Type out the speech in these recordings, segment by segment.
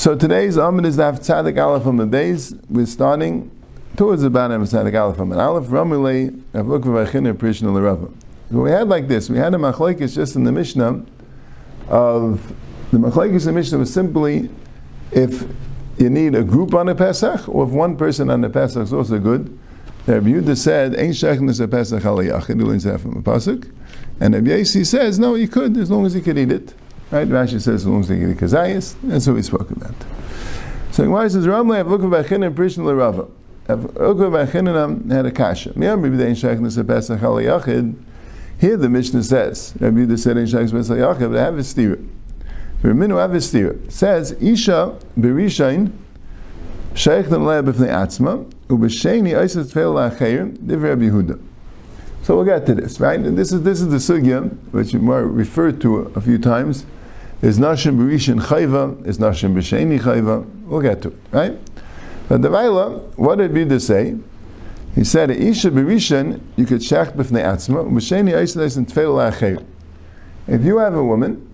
So today's Amid is Daf Tzadik Aleph on the days. We're starting towards the bottom of Tzadik Aleph on Aleph Ramulei Avuk V'Vachin Prishna L'Rava. So we had like this. We had a machlekes just in the Mishnah of the machlekes in the Mishnah was simply if you need a group on a Pesach or if one person on the Pesach is also good. The Rabbi said, "Ain't shechnas a Pesach aliyachid." You learn that from a pasuk, and Rabbi Yasi says, "No, you could as long as you could eat it." Right? Rashi says, "As long as you can eat kazayis." That's what we spoke about. So why says Ramle about Chinim Prishin L'Rava. Looked about Chinim um, had a kasha. Miyam Rabbi Ain't shechnas a Pesach aliyachid. Here the Mishnah says, Rabbi said, "Ain't shechnas Pesach aliyachid," but I have a stira. Reminu have a stira. Says Isha berishain. Sheikh the lab b'fnei atzma, ubesheni oisas tefel la'acheir, div Rabbi Yehuda. So we'll get to this, right? And this is this is the sugya which we referred to a few times. Is nashim b'rishin chayva? Is nashim b'sheni chayva? We'll get to it, right? But the Vaila, what did Bida say? He said, "Isha b'rishin, you could shech b'fnei atzma, ubesheni oisas tefel la'acheir." If you have a woman,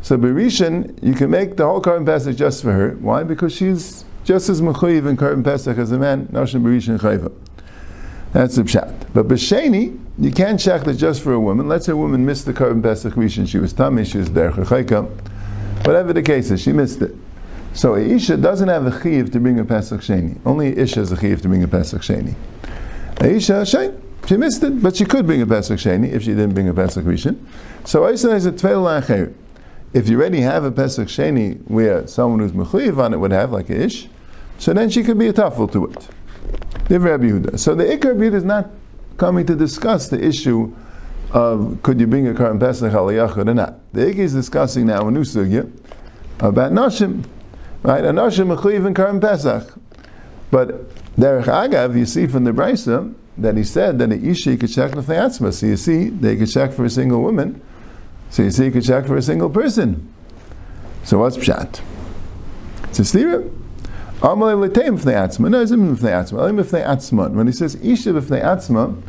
so b'rishin, you can make the whole karban Pesach just for her. Why? Because she's just as mechuyev in Karban Pesach as a man, Nashim Barishin Chayva. That's the pshat. But b'sheni, you can't it just for a woman. Let's say a woman missed the Karban Pesach Rishon. She was tummy, she was der chayka. Whatever the case is, she missed it. So a Isha doesn't have a chiv to bring a Pesach Sheni. Only a Isha has a chiv to bring a Pesach Sheni. A Isha, shein, she missed it, but she could bring a Pesach Sheni if she didn't bring a Pesach Rishon. So Isha is a Tveil. If you already have a Pesach Sheni where someone who's mechuyev on it would have, like a Ish, so then she could be a tafel to it. So the Ikar Yehuda is not coming to discuss the issue of could you bring a Karban Pesach aliyachud or not. The Ikar is discussing now a new sugya about Nashim. Right? A Nashim mechuyev in Karban Pesach. But Derech Agav, you see from the Brisa that he said that the Isha could check the So you see, they could check for a single woman. So you see, you could check for a single person. So what's Pshat? It's a stira. When he says Isha b'fnei atzma,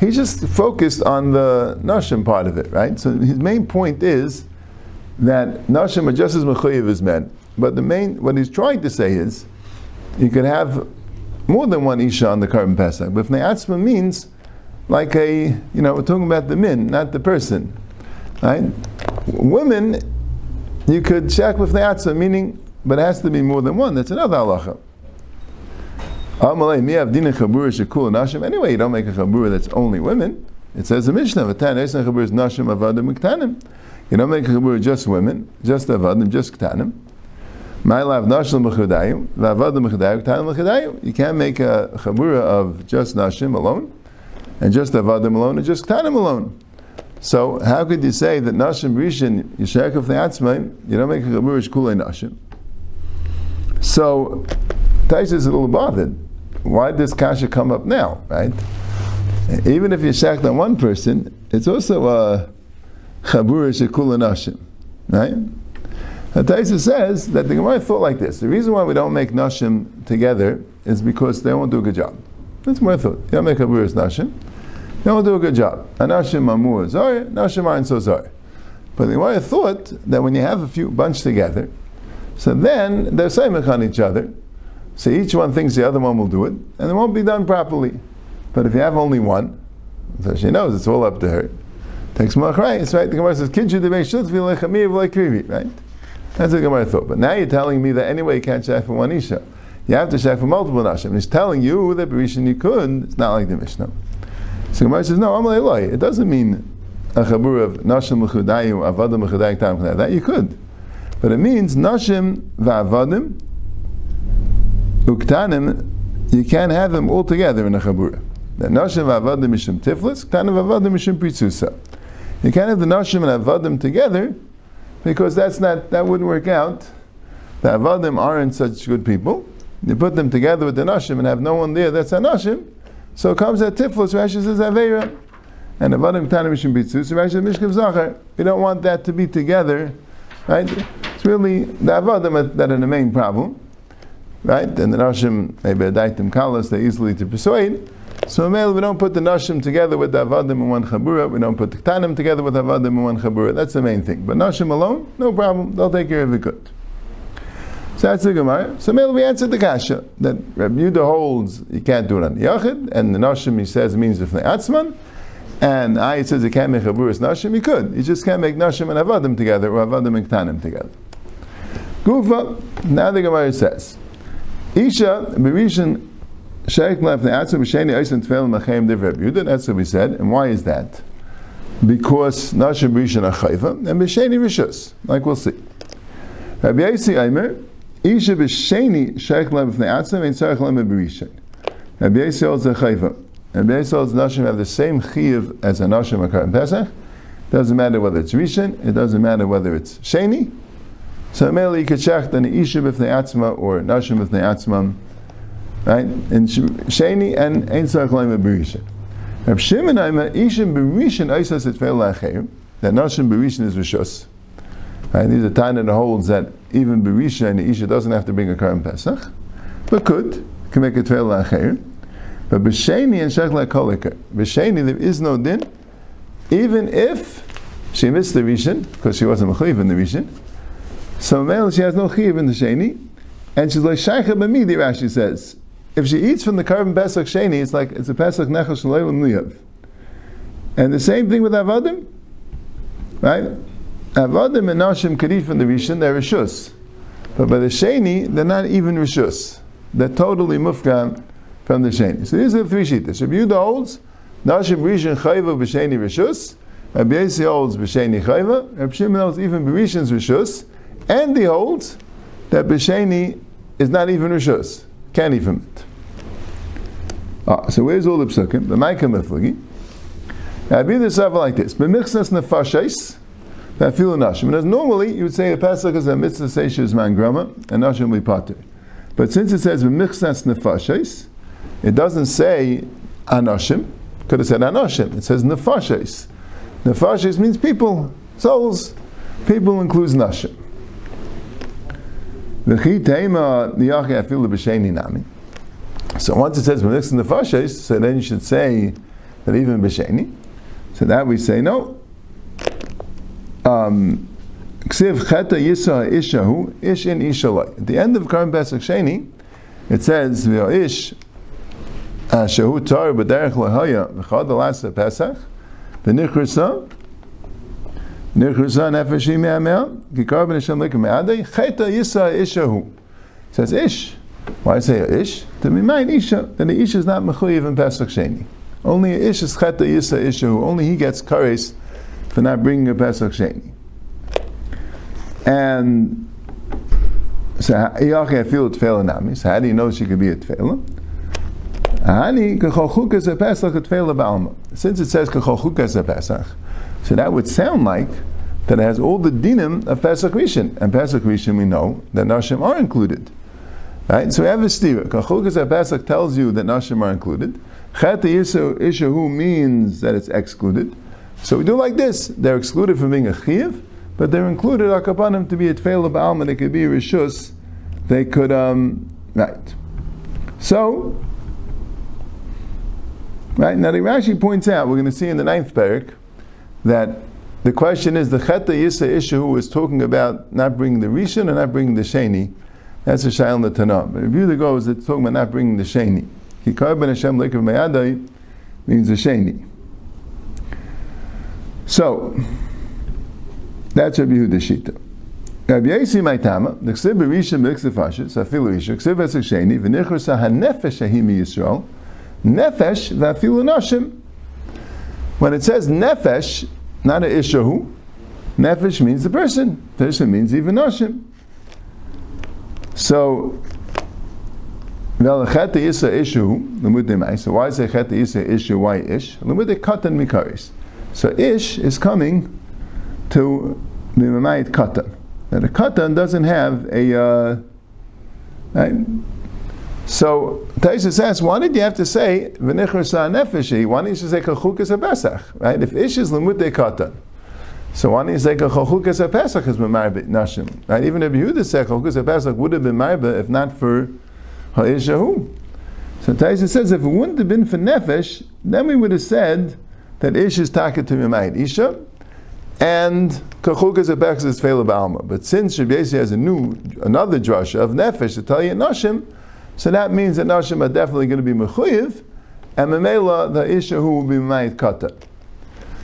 he just focused on the Nashim part of it, right? So his main point is that Nashim are just as mechuyev as men. But the main, what he's trying to say is, you could have more than one Isha on the karban Pesach. But b'fnei atzma means like a, you know, we're talking about the min, not the person, right? Women, you could check b'fnei atzma, meaning but it has to be more than one. That's another halacha. Anyway, you don't make a chabura that's only women. It says the Mishnah, Khurburi is nashma vadim qtanim. You don't make a chabura just women, just avadim, just ktanim. You can't make a chabura of just nashim alone, and just avadim alone, and just ktanim alone. So how could you say that nashim rishon yishakaf the You don't make a chabura shkulei nashim. So Taisa is a little bothered. Why does kasha come up now, right? Even if you're shacked on one person, it's also a chabura shekula nashim, right? Taisa says that the Gemara thought like this. The reason why we don't make nashim together is because they won't do a good job. That's my thought. You don't make chaburas nashim. They won't do a good job. Anashim amur zor, nashim aren't so zor. But the Gemara thought that when you have a few bunch together, so then they're saying on each other. So each one thinks the other one will do it, and it won't be done properly. But if you have only one, so she knows it's all up to her. Takes machrayis, right? The Gemara says, "Kidshu v'lekrivi," right? That's the Gemara thought. But now you're telling me that anyway you can't share for one isha. You have to share for multiple nashim. He's telling you that Berishin you could. It's not like the Mishnah. So Gemara says, "No, Amalei It doesn't mean a chabur of nashim l'chudayu avadim l'chudayu tam That you could." But it means nashim va'avadim uktanim. You can't have them all together in a chabura. The nashim va'avadim mishim tiflis, uktanim va'avadim mishim pritzusa. You can't have the nashim and avadim together because that's not that wouldn't work out. The avadim aren't such good people. You put them together with the nashim and have no one there. That's a nashim. So it comes at tiflis. Rashi says aveira. And avadim ktanim mishim pritzusa. Rashi mishkav zachar. You don't want that to be together, right? Really the avodim that are the main problem, right? And the nashim maybe eh, adaitim kalas they're easily to persuade. So male, we don't put the nashim together with the avadim in one chabura. We don't put the ktanim together with avadim in one chabura. That's the main thing. But nashim alone, no problem. They'll take care of it good. So that's the Gemara. So maybe we answered the kasha that Rabbi Yehuda holds you can't do it on Yachid, and the Nashim he says means the Atzman, and I says you can't make Chaburis Nashim, you could. You just can't make Nashim and Avadim together, or Avadim and Ktanim together. Gufa, now the Gemara says, Isha, Berishan, Sheikh left the Atzma B'Sheni Eisen Tefel Machem Div Yehuda, that's what we said, and why is that? Because Nashim Berishan are Chayva, and B'Sheni Rishus, like we'll see. Rabbi Yossi Aimer, Isha b'sheni sheikh lem b'fnei atzim and tzarech lem b'rishin. Rabbi Yossi holds a chayva. Rabbi Yossi holds nashim have the same chiyuv as a nashim akar Pesach. Doesn't matter whether it's rishin. It doesn't matter whether it's sheni. So mainly you could check then isha b'fnei atzma or nashim b'fnei atzmam, right? In sheni and ein tzarech lem b'rishin. Rabbi Shimon Aimer, Isha b'rishin oisas et feil la'achayim. That nashim b'rishin is rishus. Right? These are Tana that holds that even Berisha and Isha doesn't have to bring a Karim Pesach, but could, can make a Tveil La'acher. But B'Sheni and Shech La'kolika, B'Sheni there is no din, even if she missed the Rishon, because she wasn't Mechayiv in the Rishon, so male she has no Chayiv in the Sheni, and she's like Sheicha B'midi, Rashi says. If she eats from the karban Pesach Sheni, it's like, it's a Pesach Nechel Shalayim Nuyav. And the same thing with avodim, right? Avodim and Nashim eat from the Rishon, they're Rishus. But by the Sheni, they're not even Rishus. They're totally Mufgan from the Sheni. So these are the three Shitas. Rabbi Yehuda holds, Nashim Rishon Chayva B'Sheni Rishus. Rabbi Yossi holds B'Sheni Chayva. Rabbi Shimon holds even B'Rishon's Rishus. And he holds that B'Sheni is not even Rishus. Can't from it. Ah, so where's all the psukim? The Meflagi. Rabbi Yehuda said like this. B'michsas nefashais, that feel nashim. And as normally you would say a pasuk is a mitzvah seishes man grama and nashim we pater. But since it says b'michsas nefashes, it doesn't say anashim. Could have said anashim. It says nefashes. Nefashes means people, souls. People includes nashim. V'chi teima niyachi afilu b'sheni nami. So once it says b'michsas nefashes, so then you should say that even b'sheni. So that we say no um, in. At the end of Karim Pesach Sheni, it says v'ish shehu tar b'derech lahaya v'chad alasa Pesach v'nichrisa nichrisa nefeshi me'amel kikar b'nisham likim me'adei cheta yisa ishahu. Says ish. Why say ish? To be mine isha. Then the ish is not mechuyev in Pesach Sheni. Only ish is cheta yisa ishahu. Only he gets kares for not bringing a Pesach Sheni. And so Yacheh feel tefillah nami. So how do you know she could be a tefillah? Hani kacholchuk is a Pesach a tefillah ba'alma. Since it says kacholchuk is a Pesach, so that would sound like that it has all the dinim of Pesach Rishon. And Pesach Rishon we know that Nashim are included. Right? So we have a stira. Kachuk is a Pesach tells you that Nashim are included. Chet Ishahu means that it's excluded. So we do like this. They're excluded from being a chiv, but they're included akapanim to be a tefillah ba'alma. They could be rishus. They could um right. So right now the Rashi points out we're going to see in the ninth parak that the question is the cheta yisa who is talking about not bringing the rishon and not bringing the sheni. That's a shayl in the Tanakh. But if you goes, it's talking about not bringing the sheni. Kikar ben Hashem lekav mayadai means the sheni. So, that's Rabbi Yehuda Shita. Rabbi Yossi Maitama, the Ksiv Berisha Miksiv Fashis, Afilu Isha, Ksiv Esek Sheni, V'nichrusa HaNefesh Ahimi Yisrael, Nefesh V'afilu Nashim. When it says Nefesh, not a Ishahu, Nefesh means the person. Person means even Nashim. So, Well, Cheta Isa Ishu, Lemud So why is it Cheta Isa Ishu? Why Ish? Lemud Katan Mikaris. So Ish is coming to Mimamayit Katan. Now the Katan doesn't have a. Uh, right? So Taisa says, why did you have to say v'nichur nefeshi? Why didn't you say kachukas a pesach? Right? If ish is lemute katan, so why didn't you say kachukas a pesach is b'marbit nashim? Right? Even if Yehuda said kachukas a pesach would have been marba if not for ha'ishahu. So Taisa says, if it wouldn't have been for nefesh, then we would have said that ish is taka to mimayit isha, and kachukas abechs is tefela ba'alma. But since Rabbi has a new, another drasha of nefesh to tell you nashim, so that means that nashim are definitely going to be mechuyev, and memela the isha who will be mayit kata.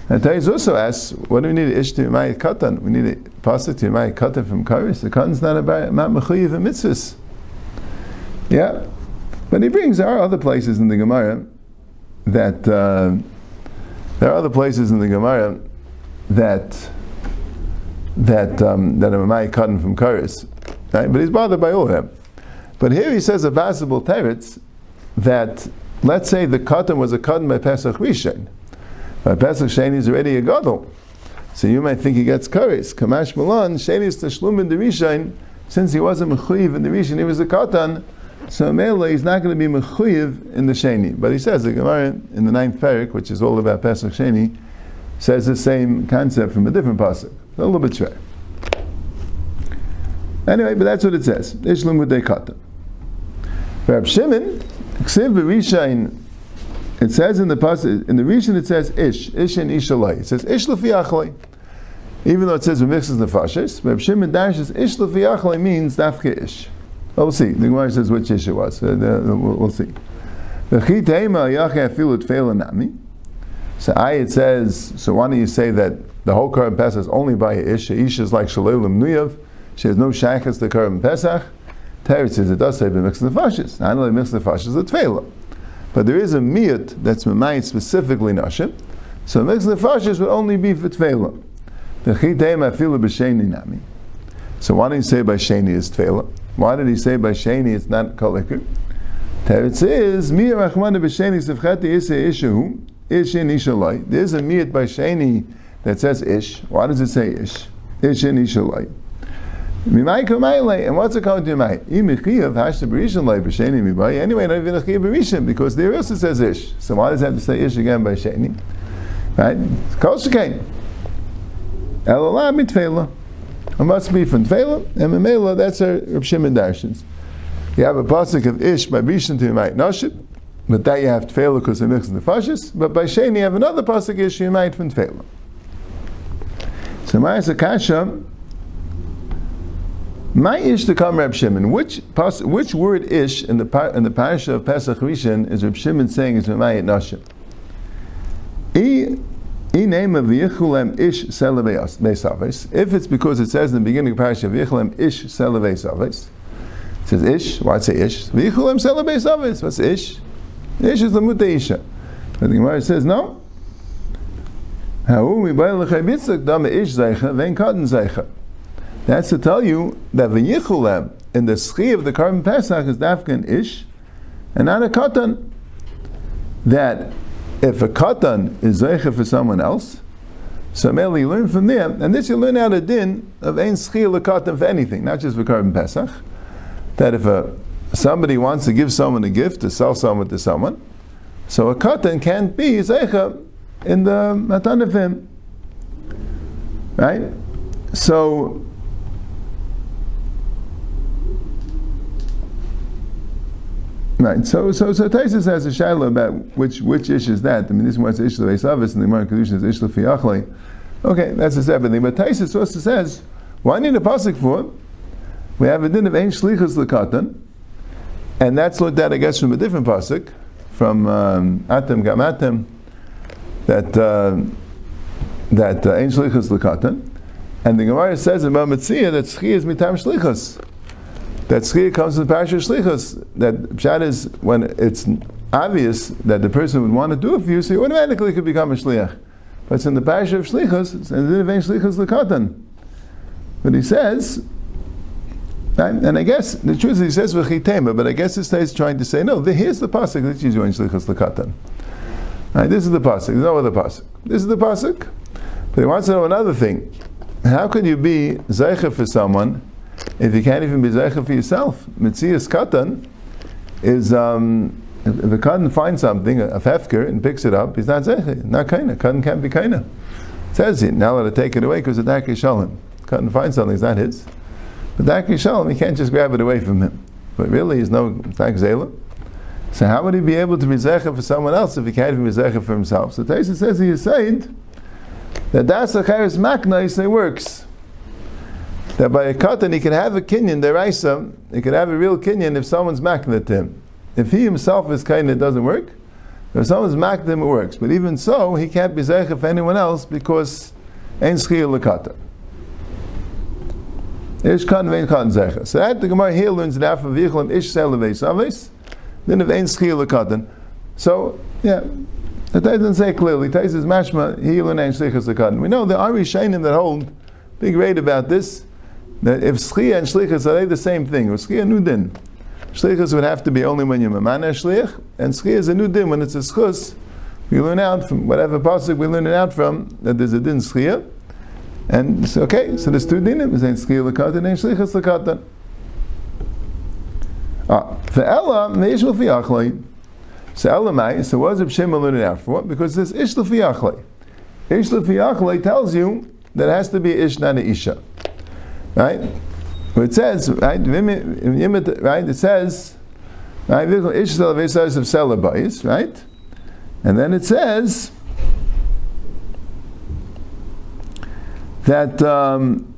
And Taiz also asks, what do we need ish to be mayit katan? We need a pasuk to be mayit katan from karis. The katan's not about not mechuyev and mitzvahs. Yeah, but he brings there are other places in the Gemara that uh, there are other places in the Gemara that that um, that are mayit katan from karis, right? But he's bothered by all of them. But here he says a possible teretz that let's say the katan was a katan by Pesach Rishon. By Pesach Sheni is already a gadol. So you might think he gets kares. Kamash Milan, Sheni is Tashlum in the Rishon, since he wasn't mechuyev in the Rishon, he was a katan. So Mele, he's not going to be mechuyev in the Sheni. But he says the Gemara in the ninth parak, which is all about Pesach Sheni, says the same concept from a different pasuk. A little bit short. Anyway, but that's what it says. Ishlum with katan. Rab Shimon, it says in the passage, in the region it says ish, ish and ishalai. It says ish lefiachlai. Even though it says mixes nefashes, Reb Shimon dashes ish lefiachlai means dafke ish. Well, we'll see. The Gemara says which ish it was. Uh, we'll, we'll see. So I it says. So why don't you say that the whole Karim Pesach is only by ish? Ish is like shalolim nuyav. She has no shakas to Karim Pesach. Teretz says it does say b'mixes nefashes. Not only mixes nefashes, a tefillah. But there is a miyut that's memayit specifically nashim. So mixed nefashis would only be for tvela. The chiteim afilu b'sheni nami. So why did he say by sheni is tvela? Why did he say by sheni it's not kolikr? Teretz says miyat rachmana b'sheni sefchati ishe ishahu ishin ishalai. There's a miyut by sheni that says ish. Why does it say ish? Ishin ishalai. And what's it called to mibai. Anyway, not even a chiyav because there also says ish. So why does it have to say ish again by sheni? Right? Kol shekain. Elalah mitfela. It must be from tefela and memela. That's our Reb Shimon darshins. You have a pasuk of ish by bishan to Mimai nashib, but that you have tefela because it mixes the fashes. But by sheni you have another pasuk ish Mimai from tefela. So Ma'aseh Kasha. My ish to come Reb Shimon. Which which word ish in the in the parasha of Pesach Rishon is Reb Shimon saying is Ramayit Nashim? I name of Yichulem ish selaveis If it's because it says in the beginning of parasha Yichulem ish selaveis it says ish. Why say ish? Yichulem selaveis What's ish? Ish is the mutaisha. But the Gemara says no. How we buy lechay bitzak dama ish zeicha vein cotton zeicha. That's to tell you that the yichulem in the schi of the karban pesach is dafkan ish, and not a katan. That if a katan is zeicha for someone else, so merely you learn from there, and this you learn out a din of ein schi katan for anything, not just for karban pesach. That if a somebody wants to give someone a gift to sell someone to someone, so a katan can't be zeicha in the matan of him, right? So Right. So so so Taisus has a shaila about which which ish is that. I mean, this one says ish levesavis, and the Gemara Kedushin is ish lefiachle. Okay, that's the seventh thing. But Taisus also says, why need a pasuk for? We have a din of ein shlichus lekatan, and that's looked at, I guess, from a different pasuk, from um, Atem Gamatem, that uh, that uh, ein shlichus lekatan, and the Gemara says about Mitzia that ski is mitam shlichus that schia comes from of Shlichus. That pshat is when it's obvious that the person would want to do it for you, so you automatically could become a shliach. But it's in the Parashat of Shlichus, it's in the Shlichus Lekatan. But he says, and I guess the truth is he says v'chitema, but I guess this is trying to say no. The, here's the pasuk that you join shlichus lekatan. Right, this is the pasuk. There's no other pasuk. This is the pasuk. But he wants to know another thing. How can you be zeicher for someone if you can't even be zeicha for yourself, mitzias katan is um, if, if a katan finds something, a, hefker, and picks it up, he's not zeicha, not kaina. Katan can't be kaina. It says it. Now let it take it away because the daki shalom. Katan finds something, it's not his. But daki shalom, he can't just grab it away from him. But really, he's no tak zela. So how would he be able to be zeicha for someone else if he can't even be zeicha for himself? So Taisa says he is saying that das acheres maknais it works. That by a katan he can have a kinyan deraisa, he can have a real kinyan if someone's makna to him. If he himself is kind, it doesn't work. If someone's makna him, it works. But even so, he can't be zeich for anyone else because ein schiyah lekata. Ish kan vein kan zeich. So that the Gemara here learns that for vehicle ish sel aves then if ein schiyah lekata. So yeah. The doesn't say clearly. Tais is mashma healing and shlichus lekatan. We know the Ari Shainim that hold big rate about this that if schia and shlichus are they the same thing? Or schia nudin. Shlichus would have to be only when you're mamana shlich, and schia is a nudin when it's a schus. We learn out from whatever pasuk we learn it out from that there's a din schia. And so, okay, so there's two dinim. There's schia lekatan and shlichus lekatan. Ah, for Ella, meishul fiachloi. So Elamai, so what does Reb Shimon learn it out for? Because this ish l'fiyachle. Ish l'fiyachle tells you that it has to be ish, not an isha. Right? It says, right, right, it says, right? And then it says that um,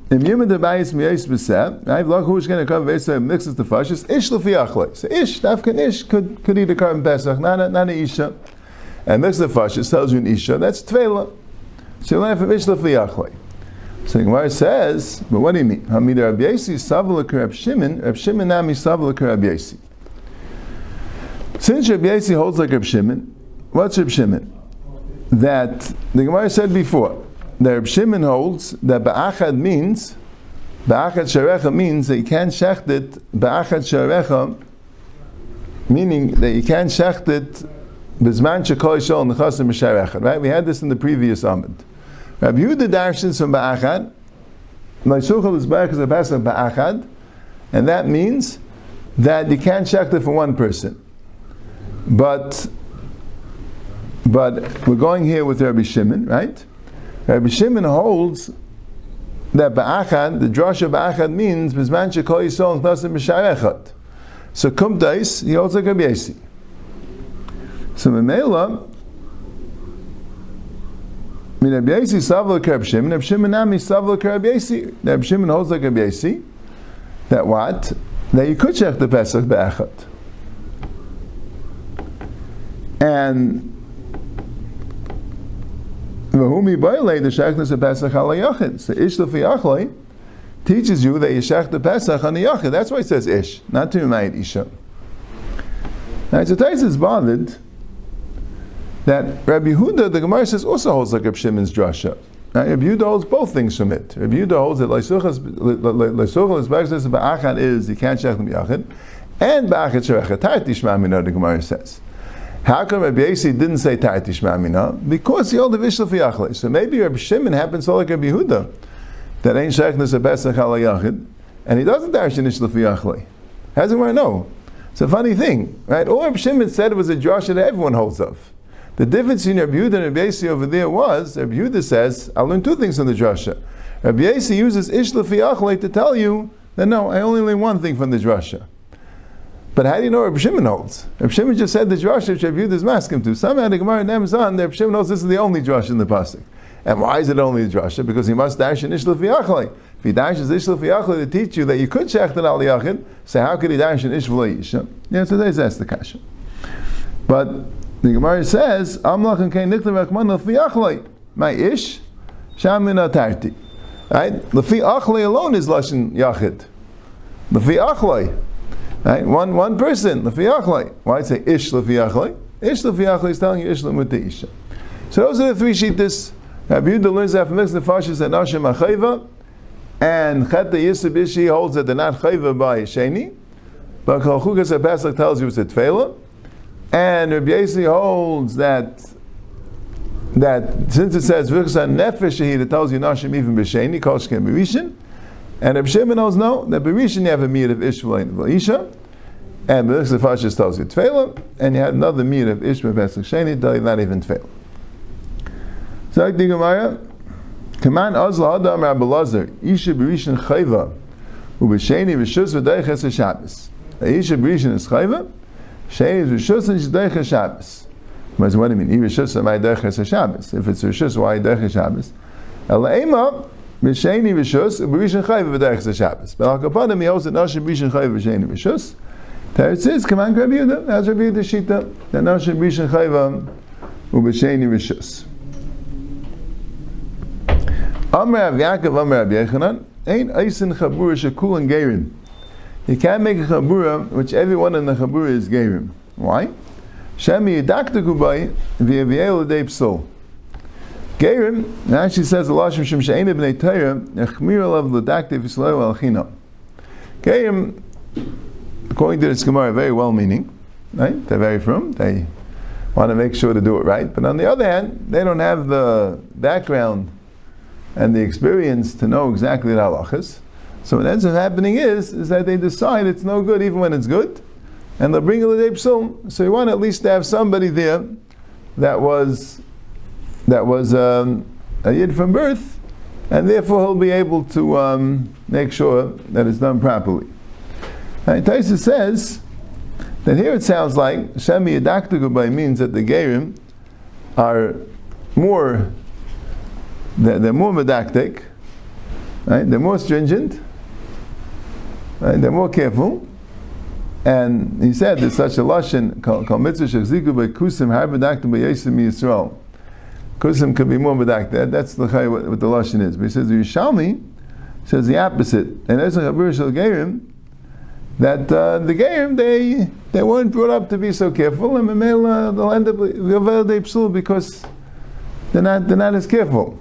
right? Who's going to come mixes the fashes. Ish. So ish, dafkan ish could could eat a karban pesach, not a, not a isha. And mix the fashes tells you an isha. That's tvela. So you learn from ish. So the Gemara says, but what do you mean? Hamid Rabbi Yasi savla Rab Shimon, Rab Shimon nami savla Rab. Since Rabbi Yasi holds like Rab Shimon, what's Rab Shimon? That the Gemara said before, that Rab Shimon holds that ba'achad means, ba'achad sharecha means that you can't shecht it, ba'achad sharecha, meaning that you can't shecht it, bizman shekol shol nechasim b'sharecha, right? We had this in the previous Amid. Rabbi Yehuda darshins from ba'achad, Maisuchel is back as a ba'achad, and that means that you can't it for one person. But but we're going here with Rabbi Shimon, right? Rabbi Shimon holds that ba'achad, the drasha ba'achad means bizman shekol yisol nchasim b'sharechot. So kumtais, he holds like Rabbi Yasi. So Memela, I mean, Rabbi Yasi savla Rabbi Shimon, Rabbi Shimon nami savla Rabbi Yasi. Rabbi Shimon holds like Rabbi Yasi, that what? That you could check the Pesach ba'achad. And V'humi boile the shechnas of Pesach al yachid. So ish l'fi teaches you that you shech the Pesach on the yachid. That's why it says ish, not to remind isha. Now, so Tais is bothered that Rabbi Yehuda, the Gemara says, also holds like Rabbi Shimon's drasha. Now, Rabbi Yehuda holds both things from it. Rabbi Yehuda holds that Leisuchas is says ba'achad is you can't shech yachid, and ba'achad sherechet tishma the Gemara says. How come Rabbi Yasi didn't say Ta'at Tishma Because he held the Vishla Fiachle. So maybe Rabbi Shimon happens to like Rabbi Yehuda, that ain't Shechnes a Pesach al Yachid, and he doesn't dash in Ishla Fiachle. How does to know? It's a funny thing, right? All Rabbi Shimon said was a drasha that everyone holds of. The difference in Rabbi Yehuda and Rabbi Yasi over there was, Rabbi Yehuda says, "I learned two things from the drasha. Rabbi Yasi uses Ishla Fiachle to tell you that no, I only learned one thing from the drasha. But how do you know Reb Shimon holds? Reb Shimon just said the Josh which Reb Yehuda is masking to. Somehow the Gemara names on Reb Shimon holds this is the only drasha in the pasuk. And why is it only the drasha? Because he must dash in Ishluf Yachlei. If he dashes Ishluf Yachlei to teach you that you could shecht al Yachid, so how could he dash in Ishvul Yisha? Yeah, so that's the kasha. But the Gemara says, Amlach Kain Nichta Rachman Lefi Yachlei. My Ish, Shamin Atarti. Right? Lefi Achlei alone is Lashon Yachid. Lefi Achlei. Right? One one person, lefiachlei. Why say ish lefiachlei? Ish lefiachlei is telling you ish lemute isha. So those are the three sheetas. Rabbi Yehuda learns that from Mixed Nefashis and Nashim Achayva, and Chet Yisib Ishi holds that they're not Chayva by Sheni, but Chalchukas Pesach tells you it's a Tfela, and Rabbi Yasi holds that that since it says V'chsa Nefesh it tells you Nashim even B'Sheni, Koshkem B'Rishin, and Reb Shimon knows no, that Berishin you have a meat of Ishmael and Valisha, and Berachs Fashis tells you Tfeilim, and you had another meat of Ishmael Pesach Sheni, tell you not even Tfeilim. So the Gemara, Kaman Azla Adam Rabbi Lazar, Isha Berishin Chayva, Ubesheni Rishus V'deiches HaShabbos. Isha Berishin is Chayva, Sheni is Rishus and Shdeiches HaShabbos. What do you mean? Rishus, my Deiches HaShabbos. If it's Rishus, why Deiches HaShabbos? Elaima, B'Sheni Rishus, B'Rishon Chayv V'Derech Shabbos. But Al Kapanim, he holds that Nashim Rishon Chayv B'Sheni Rishus. Teretz is, on, Rabbi Yehuda, that's Rabbi Yehuda Shita, that Nashim Rishon Chayv U'B'Sheni Rishus. Amr Rav Yaakov, Amr Rav Yechanan, Ein Eisen Chabura Shekul and You can't make a Chabura which everyone in the Chabura is Gerim. Why? Shemi Yedakta Kubai, V'Yeviel L'Dei Psol. Gerim, actually says the Lashim Shem She'ena B'nei Torah, Echmir Alav L'Dakta V'Sloy Al Chino. Gerim, according to this Gemara, very well meaning, right? They're very firm. They want to make sure to do it right. But on the other hand, they don't have the background and the experience to know exactly the halachas. So what ends up happening is, is that they decide it's no good even when it's good, and they'll bring a l'dei psul. So you want at least to have somebody there that was that was um, a yid from birth, and therefore he'll be able to um, make sure that it's done properly. And Taisa says that here it sounds like Shemi Yadaktagubai means that the Gerim are more they're, they're more medactic, right? They're more stringent, right? They're more careful. And he said there's such a lashon called mitzvah shechziku by kusim har bedaktim by yesim yisrael. Kusim could be more bedaktim. That's the what, what the lashon is. But he says the Yerushalmi says the opposite. And there's a that uh, the gerim they they weren't brought up to be so careful, and uh, they'll end up because they're not they're not as careful.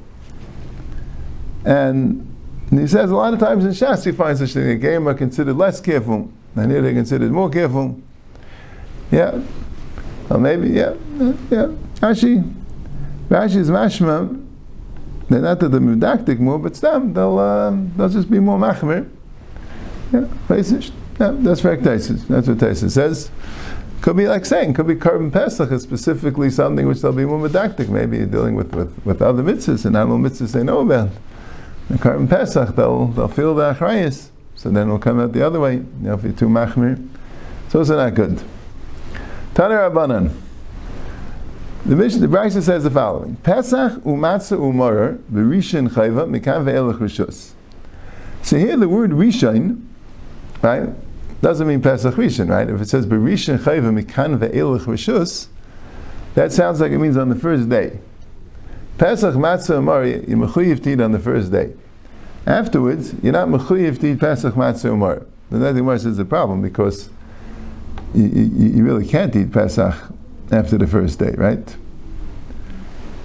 And he says a lot of times in Shas he finds such thing. The game are considered less careful, and here they're considered more careful. Yeah. Or maybe, yeah, yeah. Rashi, Rashi is mashma. They're not that the mudaktik more, but stam, they'll, uh, they'll just be more machmer. Yeah. Yeah, that's Taisis. That's what Taisis says. Could be like saying, could be karban pesach is specifically something which they'll be more medactic. Maybe dealing with, with, with other mitzvahs and animal mitzvahs they know about. The Karban Pesach, they'll, they'll feel the achrayas, so then it'll come out the other way. You know, if you're too machmir. So it's not good. Tana Rabbanan. The Mishnah, the Brisa says the following: Pesach umatzah umorer v'rishin chayva mikan ve'elach rishus. So here the word rishon, right, doesn't mean Pesach rishon, right? If it says b'rishin chayva mikan ve'elach rishus, that sounds like it means on the first day. Pesach matzah umar, you're to eat on the first day. Afterwards, you're not mechuyev to eat Pesach matzah umar. The Nadi Gemara says the problem because you, you, you, really can't eat Pesach after the first day, right?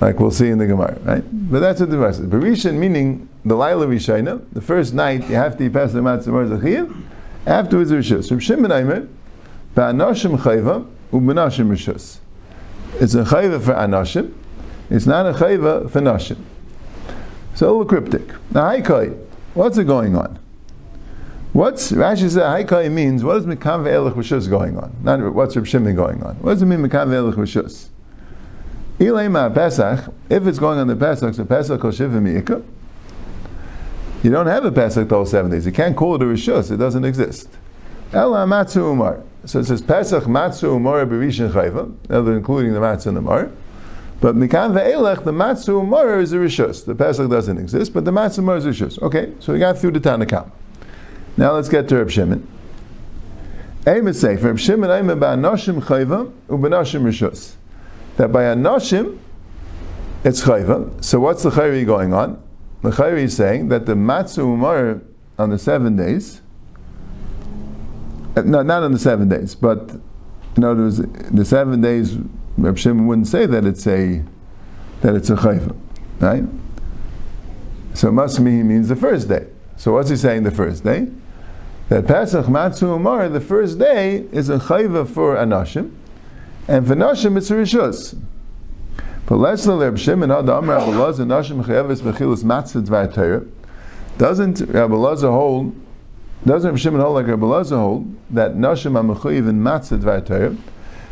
Like we'll see in the Gemara, right? But that's what the Gemara says. Berishan meaning the Laila Rishayna, the first night you have to eat Pesach matzah umar zachiyev. Afterwards, Rishus. From Shimon Aimer, Ba'anoshim chayva, u'benashim Rishus. It's a chayva for anashim, it's not a chayva for nashim. So a little cryptic. Now, haikai, what's it going on? What's Rashi says haikai means? What does mikam ve'elach rishus going on? Not what's Reb Shimon going on. What does it mean mikam ve'elach rishus? Ilema Pesach. If it's going on the Pesach, so Pesach kol shiva You don't have a Pesach the whole seven days. You can't call it a rishus. It doesn't exist. Ela matzu umar. So it says Pesach matzu umar b'rishin chayva, including the matzah and the mar. But Mikan ve'elech, the Matzu Umar is a Rishus. The Pesach doesn't exist, but the Matzu Umar is a Rishus. Okay, so we got through the Tanakam. Now let's get to Reb Shimon. Aim is safe. Reb Shimon aim ba'anoshim chayva u'b'anoshim Rishus. That by anoshim, it's chayva. So what's the chayri going on? The chayri is saying that the Matzu Umar on the seven days, uh, no, not on the seven days, but in other words, the seven days Reb Shimon wouldn't say that it's a that it's a chayva, right? So he means the first day. So what's he saying the first day? That Pesach Matzu Umar, the first day, is a chayva for anashim, and for nashim it's a rishus. But let's let Reb Shimon Amar Rabbi Lazar nashim chayeves bechilus matzah dvar Torah. Doesn't Rabbi Lazar hold? Doesn't Reb Shimon hold like Rabbi Lazar hold that nashim are in matzah dvar Torah?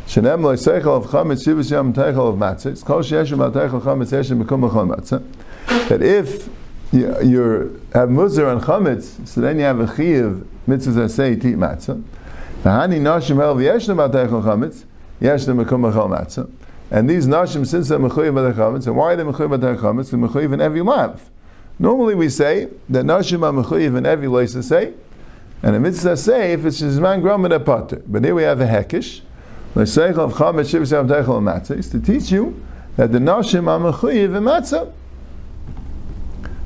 Shenem lo seichel of chametz shivus yom teichel of matzah. It's called sheyeshim al teichel chametz yeshim bekum b'chol matzah. That if you you have muzar on chametz, so then you have a chiyav mitzvah say to eat matzah. V'hani nashim el v'yeshim al teichel chametz yeshim bekum b'chol matzah. And these nashim, since they're mechuyev by the chametz, and why are they mechuyev by the chametz? They're mechuyev in every month. Normally we say that Nashim are HaMechuyiv and every to say, and a mitzvah say if it's Zman Gromit Potter. But here we have a Hekish, is to teach you that the Nashim are Mechuyiv and Matzah.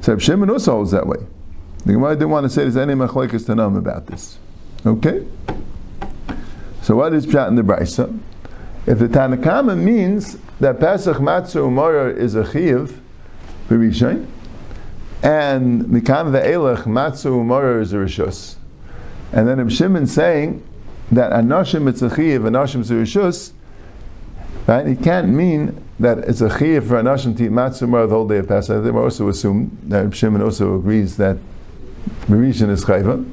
So Shimon also holds that way. The Gemara didn't want to say there's any machlekes to know about this. Okay? So what is Pshat in the Brisa? If the Tanakama means that Pesach Matzah Umar is a Chiv, Berishain, and Mikam Ve'elech Matzah Umar is a Rishus, and then Shimon saying that Anashim it's a Chiv, Anashim is a Rishus, right? It can't mean that it's a Chiv for Anashim to eat Matzah Umar the whole day of Pesach. They also assume that Shimon also agrees that Berishain is Chayva.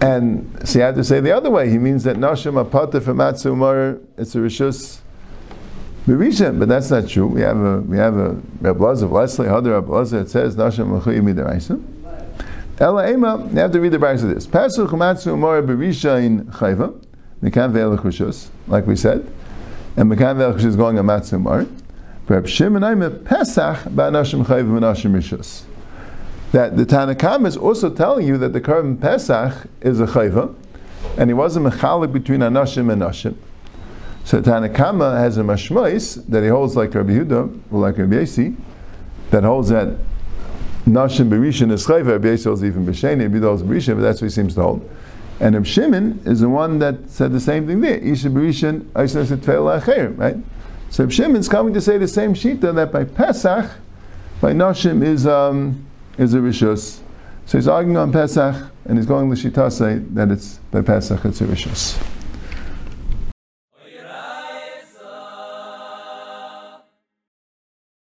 And so you have to say the other way. He means that Nashim apata for Matzumar, it's a Rishus Berisha, but that's not true. We have a we have a Reb of Leslie, other Reb Lazar, it says Nashim Mechuy Midaraisa. Ela Ema, you have to read the back of this. Pasuk Matsu Umar Berisha in Chayva, Mekan Rishus, like we said, and Mekan Ve'elach Rishus going on Matsu Umar. Reb Shimon Aima Pesach Ba'nashim Chayva Menashim Rishus that the Tanakam is also telling you that the Karban Pesach is a chayva, and he was a mechalik between Anashim and Nashim. So Tanakama has a mashmois that he holds like Rabbi Yehuda, or like Rabbi Yasi, that holds that Nashim Berishin is chayva, Yasi holds even B'Sheni, Rabbi holds Berishin, but that's what he seems to hold. And Rabbi Shimon is the one that said the same thing there. Isha Berishin, Aisha Tfeil right? So Rabbi Shimon's coming to say the same shita that by Pesach, by Nashim is um, is a rishus. So he's arguing on Pesach, and he's going to say that it's by Pesach it's a rishus.